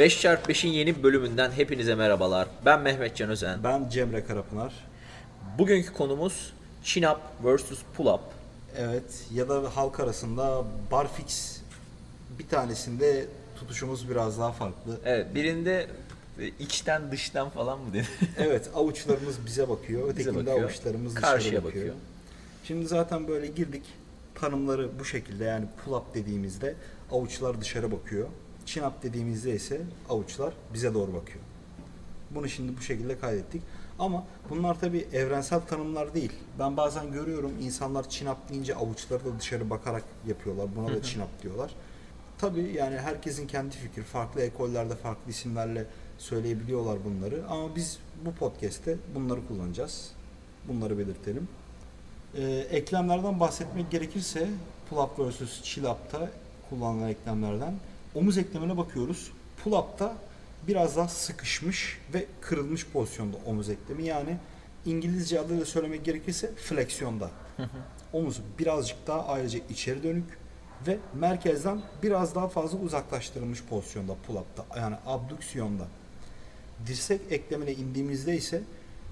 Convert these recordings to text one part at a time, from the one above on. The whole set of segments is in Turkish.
5x5'in yeni bölümünden hepinize merhabalar. Ben Mehmet Can Özen. Ben Cemre Karapınar. Bugünkü konumuz chin up vs pull up. Evet ya da halk arasında barfix bir tanesinde tutuşumuz biraz daha farklı. Evet birinde içten dıştan falan mı dedi? evet avuçlarımız bize bakıyor. Ötekinde bakıyor. avuçlarımız Karşıya bakıyor. bakıyor. Şimdi zaten böyle girdik. Tanımları bu şekilde yani pull up dediğimizde avuçlar dışarı bakıyor. Chin up dediğimizde ise avuçlar bize doğru bakıyor. Bunu şimdi bu şekilde kaydettik. Ama bunlar tabi evrensel tanımlar değil. Ben bazen görüyorum insanlar chin up deyince avuçları da dışarı bakarak yapıyorlar. Buna da chin up diyorlar. Tabi yani herkesin kendi fikri. Farklı ekollerde farklı isimlerle söyleyebiliyorlar bunları. Ama biz bu podcast'te bunları kullanacağız. Bunları belirtelim. Ee, eklemlerden bahsetmek gerekirse pull-up vs. chill-up'ta kullanılan eklemlerden omuz eklemine bakıyoruz. Pull-up'ta biraz daha sıkışmış ve kırılmış pozisyonda omuz eklemi. Yani İngilizce adıyla söylemek gerekirse fleksiyonda. Omuz birazcık daha ayrıca içeri dönük ve merkezden biraz daha fazla uzaklaştırılmış pozisyonda pull-up'ta. Yani abdüksiyonda. Dirsek eklemine indiğimizde ise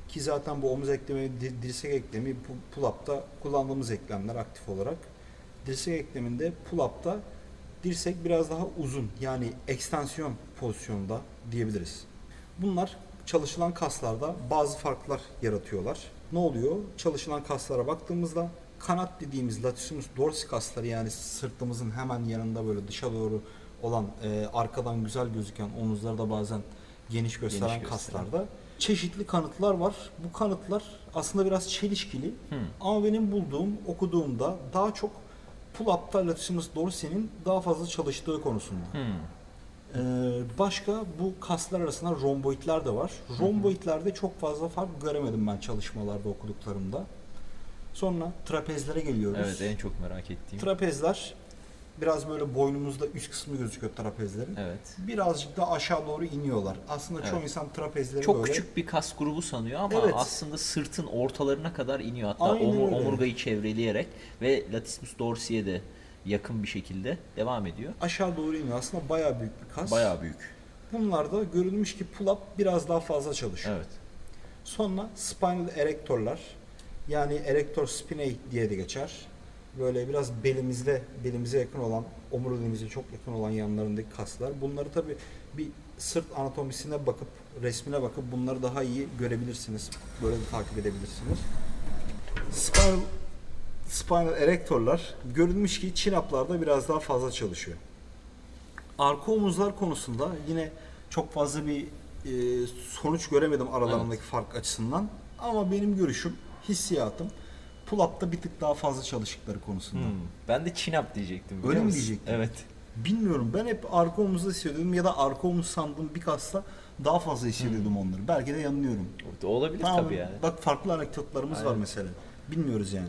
ki zaten bu omuz eklemi, di- dirsek eklemi pu- pull-up'ta kullandığımız eklemler aktif olarak. Dirsek ekleminde pull-up'ta dirsek biraz daha uzun yani ekstansiyon pozisyonda diyebiliriz. Bunlar çalışılan kaslarda bazı farklar yaratıyorlar. Ne oluyor? Çalışılan kaslara baktığımızda kanat dediğimiz latissimus dorsi kasları yani sırtımızın hemen yanında böyle dışa doğru olan e, arkadan güzel gözüken omuzları da bazen geniş gösteren Geniş gösteren. kaslarda çeşitli kanıtlar var. Bu kanıtlar aslında biraz çelişkili. Ama benim bulduğum, okuduğumda daha çok pull-up'ta latissimus dorsi'nin daha fazla çalıştığı konusunda. Ee, başka bu kaslar arasında romboidler de var. Romboidlerde çok fazla fark göremedim ben çalışmalarda okuduklarımda. Sonra trapezlere geliyoruz. Evet en çok merak ettiğim. Trapezler biraz böyle boynumuzda üst kısmı gözüküyor trapezlerin. Evet. Birazcık da aşağı doğru iniyorlar. Aslında çoğu Evet. insan trapezleri Çok böyle küçük bir kas grubu sanıyor ama Evet. aslında sırtın ortalarına kadar iniyor. Hatta Aynen omur- öyle. omurgayı çevreleyerek ve latissimus dorsi'ye de yakın bir şekilde devam ediyor. aşağı doğru iniyor. Aslında bayağı büyük bir kas. Bayağı büyük. Bunlarda görülmüş ki pull-up biraz daha fazla çalışıyor. Evet. Sonra spinal erectorlar yani erector spinae diye de geçer. Böyle biraz belimizde belimize yakın olan, omuriliğimize çok yakın olan yanlarındaki kaslar. Bunları tabi bir sırt anatomisine bakıp, resmine bakıp bunları daha iyi görebilirsiniz. Böyle de takip edebilirsiniz. Spinal, spinal erectorlar görülmüş ki chin-up'larda biraz daha fazla çalışıyor. Arka omuzlar konusunda yine çok fazla bir e, sonuç göremedim aralarındaki fark açısından. Ama benim görüşüm, hissiyatım pull-up'ta bir tık daha fazla çalıştıkları konusunda. Hmm. Ben de chin up diyecektim. Öyle mi musun? diyecektin? Evet. Bilmiyorum ben hep arka omuzda hissediyordum ya da arka omuz sandığım bir kasta daha fazla hissediyordum onları. Belki de yanılıyorum. Olabilir Tamam, tabii yani. Bak farklı anekdotlarımız var mesela. Bilmiyoruz yani.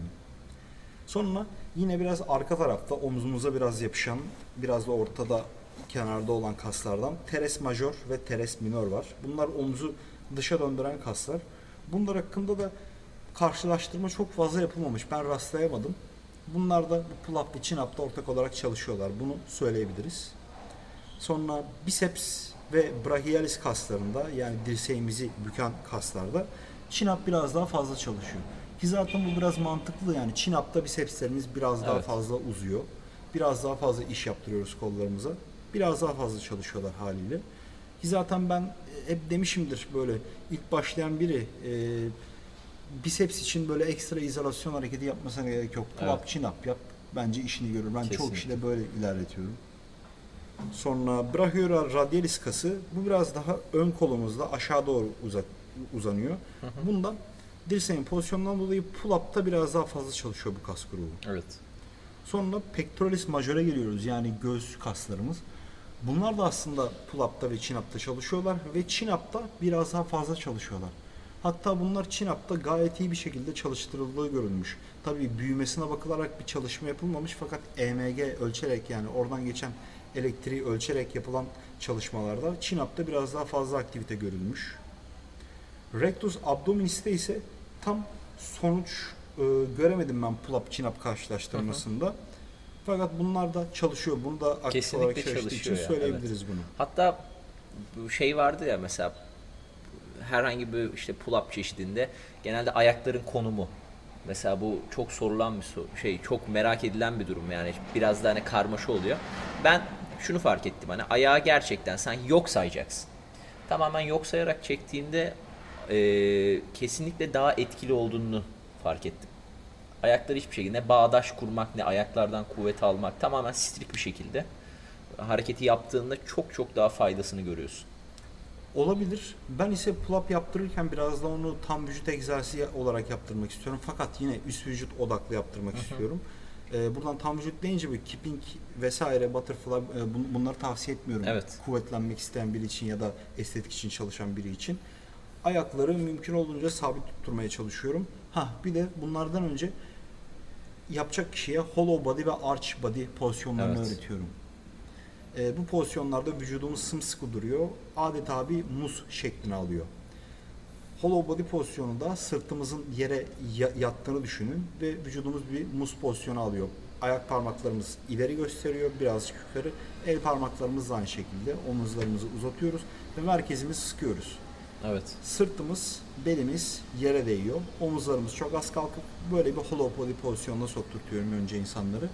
Sonra yine biraz arka tarafta omzumuza biraz yapışan, biraz da ortada kenarda olan kaslardan teres majör ve teres minör var. Bunlar omuzu dışa döndüren kaslar. Bunlar hakkında da karşılaştırma çok fazla yapılmamış. Ben rastlayamadım. Bunlar da bu pull-up ve chin-up'ta ortak olarak çalışıyorlar. Bunu söyleyebiliriz. Sonra biceps ve brachialis kaslarında yani dirseğimizi büken kaslarda chin-up biraz daha fazla çalışıyor. Ki zaten bu biraz mantıklı yani chin-up'ta bicepslerimiz biraz daha Evet. fazla uzuyor. Biraz daha fazla iş yaptırıyoruz kollarımıza. Biraz daha fazla çalışıyorlar haliyle. Ki zaten ben e, hep demişimdir böyle ilk başlayan biri e, biceps için böyle ekstra izolasyon hareketi yapmasına gerek yok. Pull up, chin up yap. Bence işini görür. Ben çok Kesinlikle. kişide böyle ilerletiyorum. Sonra brachiora radialis kası bu biraz daha ön kolumuzda aşağı doğru uzak, uzanıyor. Bundan dirseğin pozisyonundan dolayı pull up'ta biraz daha fazla çalışıyor bu kas grubu. Evet. Sonra pectoralis major'a geliyoruz yani göğüs kaslarımız. Bunlar da aslında pull-up'ta ve chin-up'ta çalışıyorlar ve chin-up'ta biraz daha fazla çalışıyorlar. Hatta bunlar chin-up'ta gayet iyi bir şekilde çalıştırıldığı görülmüş. Tabii büyümesine bakılarak bir çalışma yapılmamış fakat EMG ölçerek yani oradan geçen elektriği ölçerek yapılan çalışmalarda chin-up'ta biraz daha fazla aktivite görülmüş. Rectus abdominis'te ise tam sonuç e, göremedim ben pull-up chin-up karşılaştırmasında. Fakat bunlar da çalışıyor. Bunu da aktif Kesinlikle olarak çalıştığı çalışıyor için yani, söyleyebiliriz bunu. Hatta şey vardı ya mesela herhangi bir işte pull-up çeşidinde genelde ayakların konumu. Mesela bu çok sorulan bir soru, şey çok merak edilen bir durum yani biraz da hani karmaşa oluyor. Ben şunu fark ettim hani ayağı gerçekten sen yok sayacaksın. Tamamen yok sayarak çektiğinde e, kesinlikle daha etkili olduğunu fark ettim. Ayakları hiçbir şekilde bağdaş kurmak ne ayaklardan kuvvet almak tamamen strik bir şekilde hareketi yaptığında çok çok daha faydasını görüyorsun. Olabilir. Ben ise pull-up yaptırırken biraz da onu tam vücut egzersizi olarak yaptırmak istiyorum. Fakat yine üst vücut odaklı yaptırmak Hı hı. istiyorum. Ee, buradan tam vücut deyince bir keeping vesaire butterfly e, bun- bunları tavsiye etmiyorum. Evet. Kuvvetlenmek isteyen biri için ya da estetik için çalışan biri için. Ayakları mümkün olduğunca sabit tutturmaya çalışıyorum. Ha bir de bunlardan önce yapacak kişiye hollow body ve arch body pozisyonlarını Evet. öğretiyorum. Ee, bu pozisyonlarda vücudumuz sımsıkı duruyor. Adeta bir muz şeklini alıyor. Hollow body pozisyonunda sırtımızın yere ya- yattığını düşünün ve vücudumuz bir muz pozisyonu alıyor. Ayak parmaklarımız ileri gösteriyor, birazcık yukarı. El parmaklarımız da aynı şekilde. Omuzlarımızı uzatıyoruz ve merkezimizi sıkıyoruz. Evet. Sırtımız, belimiz yere değiyor. Omuzlarımız çok az kalkıp böyle bir hollow body pozisyonuna sokturtuyorum önce insanları.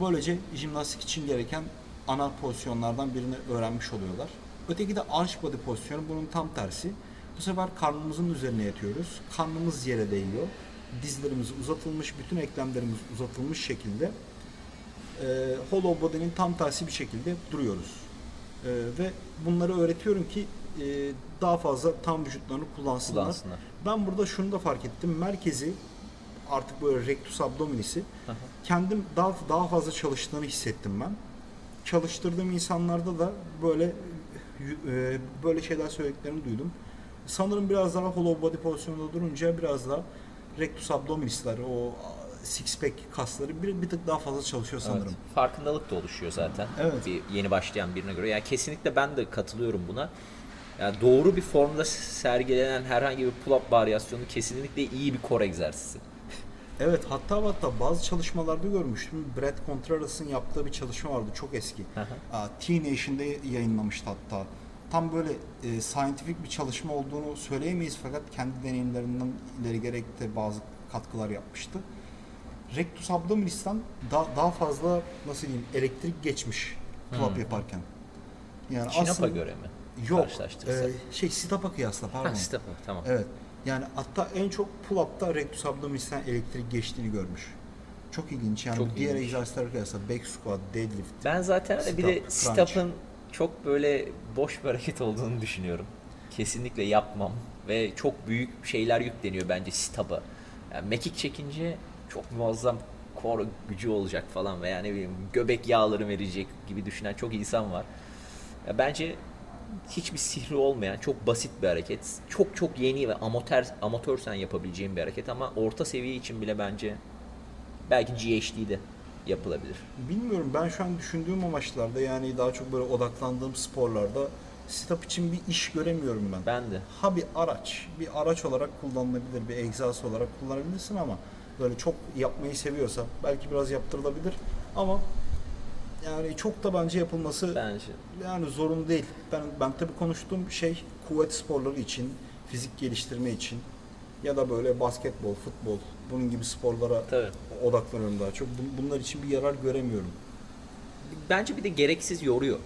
Böylece jimnastik için gereken ana pozisyonlardan birini öğrenmiş oluyorlar. Öteki de arch body pozisyonu bunun tam tersi. Bu sefer karnımızın üzerine yatıyoruz. Karnımız yere değiyor. Dizlerimiz uzatılmış, bütün eklemlerimiz uzatılmış şekilde e, hollow body'nin tam tersi bir şekilde duruyoruz. E, ve bunları öğretiyorum ki e, daha fazla tam vücutlarını kullansınlar. Kullansınlar. Ben burada şunu da fark ettim. Merkezi artık böyle rectus abdominisi kendim daha daha fazla çalıştığını hissettim ben. Çalıştırdığım insanlarda da böyle e, böyle şeyler söylediklerini duydum. Sanırım biraz daha hollow body pozisyonunda durunca biraz daha rectus abdominisler o six pack kasları bir, bir tık daha fazla çalışıyor sanırım. Evet. Farkındalık da oluşuyor zaten. Evet. Bir yeni başlayan birine göre. Yani kesinlikle ben de katılıyorum buna. Yani doğru bir formda sergilenen herhangi bir pull-up varyasyonu kesinlikle iyi bir core egzersizi. Evet hatta hatta bazı çalışmalarda görmüştüm. Brad Contreras'ın yaptığı bir çalışma vardı çok eski. T-Nation'de yayınlamıştı hatta. Tam böyle e, scientific bir çalışma olduğunu söyleyemeyiz fakat kendi deneyimlerinden ileri gerek de bazı katkılar yapmıştı. Rectus abdominis'ten daha, daha fazla nasıl diyeyim elektrik geçmiş pull-up Hmm. yaparken. Yani Chin-up'a göre mi? yok e, şey sit-up'a kıyasla pardon. Ha, up, tamam. Evet. Yani hatta en çok pull-up'ta rectus abdominis'ten elektrik geçtiğini görmüş. Çok ilginç. Yani Çok bu diğer ilginç. egzersizler kıyasla back squat, deadlift. Ben zaten bir de sit-up'ın çok böyle boş bir hareket olduğunu düşünüyorum. Kesinlikle yapmam. Ve çok büyük şeyler yükleniyor bence sit-up'a. Yani mekik çekince çok muazzam core gücü olacak falan veya ne bileyim göbek yağları verecek gibi düşünen çok insan var. Ya bence hiçbir sihri olmayan çok basit bir hareket. Çok çok yeni ve amatör amatörsen yapabileceğin bir hareket ama orta seviye için bile bence belki GHD'de yapılabilir. Bilmiyorum ben şu an düşündüğüm amaçlarda yani daha çok böyle odaklandığım sporlarda sit-up için bir iş göremiyorum ben. Ben de. Ha bir araç, bir araç olarak kullanılabilir, bir egzersiz olarak kullanabilirsin ama böyle çok yapmayı seviyorsa belki biraz yaptırılabilir ama yani çok da bence yapılması Bence. Yani zorun değil. Ben ben tabii konuştuğum şey kuvvet sporları için, fizik geliştirme için ya da böyle basketbol, futbol bunun gibi sporlara Tabii. odaklanıyorum daha çok. Bun- Bunlar için bir yarar göremiyorum. Bence bir de gereksiz yoruyor.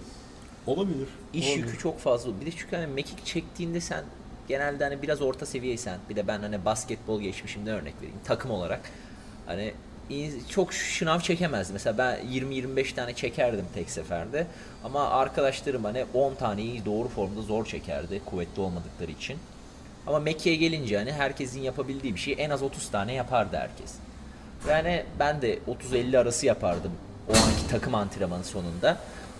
Olabilir. İş yükü çok fazla. Bir de çünkü hani mekik çektiğinde sen genelde hani biraz orta seviyeysen bir de ben hani basketbol geçmişimde örnek vereyim takım olarak hani çok şınav çekemezdim. Mesela ben 20-25 tane çekerdim tek seferde. Ama arkadaşlarım hani 10 taneyi doğru formda zor çekerdi kuvvetli olmadıkları için. Ama mekiğe gelince hani herkesin yapabildiği bir şey en az 30 tane yapardı herkes. Yani ben de 30-50 arası yapardım o anki takım antrenmanı sonunda.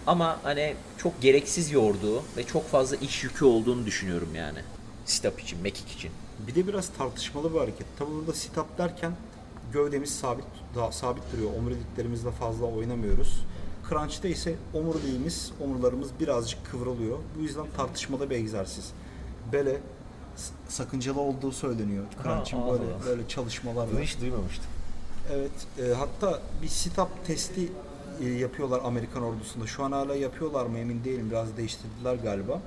Ama hani çok gereksiz yorduğu ve çok fazla iş yükü olduğunu düşünüyorum yani. Stop için, mekik için. Bir de biraz tartışmalı bir hareket. Tabii burada sit up derken gövdemiz sabit daha sabit duruyor. Omuriliklerimizle fazla oynamıyoruz. Crunch'ta ise omuriliğimiz, omurlarımız birazcık kıvrılıyor. Bu yüzden tartışmalı bir egzersiz. Bele sakıncalı olduğu söyleniyor. Crunch'ın böyle Allah. böyle çalışmalar var. duymamıştım. Evet, e, hatta bir sit-up testi e, yapıyorlar Amerikan ordusunda. Şu an hala yapıyorlar mı emin değilim. Biraz değiştirdiler galiba.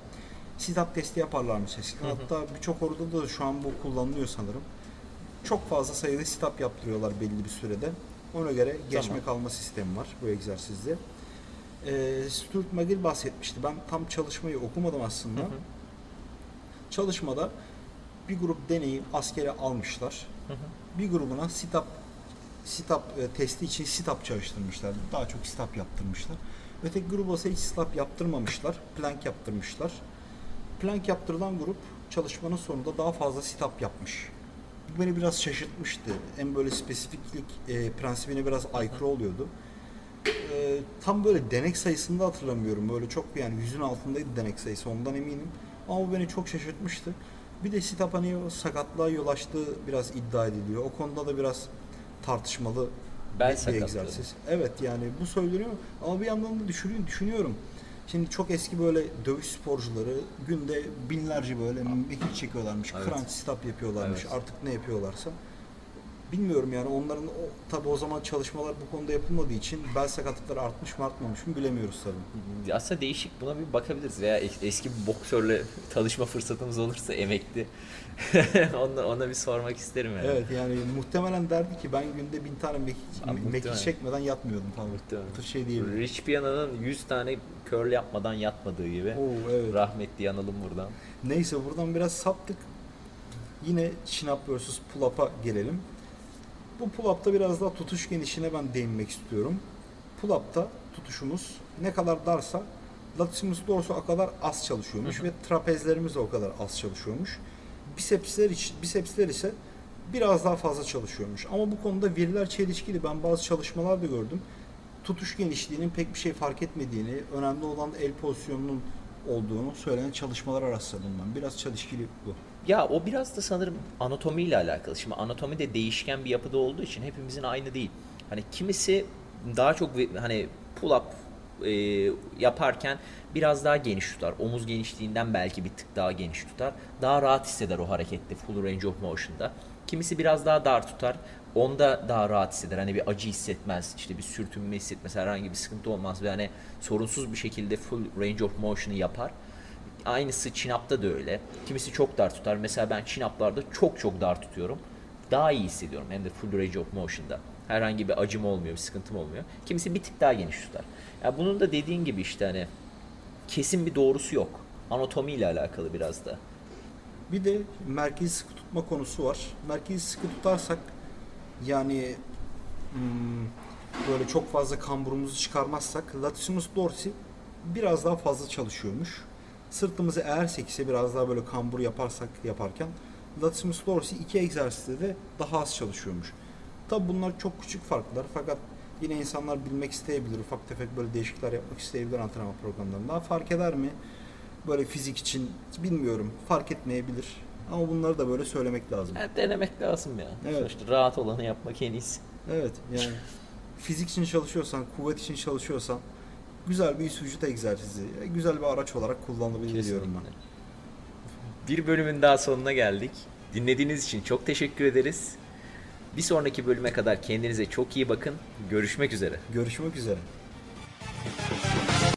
Sit-up testi yaparlarmış eskiden. Hatta birçok orduda da şu an bu kullanılıyor sanırım. Çok fazla sayıda sit-up yaptırıyorlar belli bir sürede. Ona göre geçme Tamam. kalma sistemi var bu egzersizde. Ee, Stuart McGill bahsetmişti. Ben tam çalışmayı okumadım aslında. Hı hı. Çalışmada bir grup deneyi askere almışlar. Hı hı. Bir grubuna sit-up sit-up e, testi için sit-up çalıştırmışlar. Daha çok sit-up yaptırmışlar. Öteki gruba ise hiç sit-up yaptırmamışlar. Plank yaptırmışlar. Plank yaptırılan grup çalışmanın sonunda daha fazla sit-up yapmış. Bu beni biraz şaşırtmıştı. En böyle spesifiklik e, prensibine biraz aykırı oluyordu. E, tam böyle denek sayısını da hatırlamıyorum. Böyle çok yani yüzün altındaydı denek sayısı ondan eminim. Ama bu beni çok şaşırtmıştı. Bir de sit-up hani sakatlığa yol açtığı biraz iddia ediliyor. O konuda da biraz tartışmalı Bel bir egzersiz. Evet yani bu söyleniyor ama bir yandan da düşünüyorum, düşünüyorum. Şimdi çok eski böyle dövüş sporcuları günde binlerce böyle mekik çekiyorlarmış. Evet. Crunch stop yapıyorlarmış. Evet. Artık ne yapıyorlarsa. Bilmiyorum yani onların o, tabi o zaman çalışmalar bu konuda yapılmadığı için bel sakatlıkları artmış mı artmamış mı bilemiyoruz tabii. Aslında değişik buna bir bakabiliriz veya es- eski bir boksörle tanışma fırsatımız olursa emekli ona, ona bir sormak isterim yani. Evet yani muhtemelen derdi ki ben günde bin tane mekik, mekik çekmeden yatmıyordum falan. Muhtemelen. Bu şey diyebilirim. Rich Piana'nın 100 tane curl yapmadan yatmadığı gibi. Oo, evet. Rahmetli yanalım buradan. Neyse buradan biraz saptık. Yine chin-up vs. pull-up'a gelelim. Bu pull-up'ta biraz daha tutuş genişliğine ben değinmek istiyorum. Pull-up'ta tutuşumuz ne kadar darsa latissimus dorso o kadar az çalışıyormuş Hı hı. ve trapezlerimiz de o kadar az çalışıyormuş. Bisepsler, iç- bisepsler ise biraz daha fazla çalışıyormuş. Ama bu konuda veriler çelişkili. Ben bazı çalışmalar da gördüm. Tutuş genişliğinin pek bir şey fark etmediğini, önemli olan el pozisyonunun olduğunu söylenen çalışmalar rastladım ben. Biraz çelişkili bu. Ya o biraz da sanırım anatomiyle alakalı. Şimdi anatomi de değişken bir yapıda olduğu için hepimizin aynı değil. Hani kimisi daha çok hani pull up e, yaparken biraz daha geniş tutar. Omuz genişliğinden belki bir tık daha geniş tutar. Daha rahat hisseder o harekette full range of motion'da. Kimisi biraz daha dar tutar. Onda daha rahat hisseder. Hani bir acı hissetmez, işte bir sürtünme hissetmez, herhangi bir sıkıntı olmaz ve hani sorunsuz bir şekilde full range of motion'ı yapar. Aynısı chin-up'ta da öyle. Kimisi çok dar tutar. Mesela ben chin-up'larda çok çok dar tutuyorum. Daha iyi hissediyorum. Hem de full range of motion'da. Herhangi bir acım olmuyor, bir sıkıntım olmuyor. Kimisi bir tık daha geniş tutar. Ya bunun da dediğin gibi işte hani kesin bir doğrusu yok. Anatomiyle alakalı biraz da. Bir de merkezi sıkı tutma konusu var. Merkezi sıkı tutarsak yani hmm, böyle çok fazla kamburumuzu çıkarmazsak latissimus dorsi biraz daha fazla çalışıyormuş. Sırtımızı eğersek ise biraz daha böyle kambur yaparsak yaparken latissimus dorsi iki egzersizde de daha az çalışıyormuş. Tabi bunlar çok küçük farklar fakat yine insanlar bilmek isteyebilir. Ufak tefek böyle değişiklikler yapmak isteyebilir antrenman programlarında. Fark eder mi? Böyle fizik için bilmiyorum. Fark etmeyebilir. Ama bunları da böyle söylemek lazım. Ya denemek lazım ya. Evet. Sonuçta rahat olanı yapmak en iyisi. Evet yani fizik için çalışıyorsan, kuvvet için çalışıyorsan güzel bir üst vücut egzersizi, güzel bir araç olarak kullanılabilir diyorum ben. Bir bölümün daha sonuna geldik. Dinlediğiniz için çok teşekkür ederiz. Bir sonraki bölüme kadar kendinize çok iyi bakın. Görüşmek üzere. Görüşmek üzere.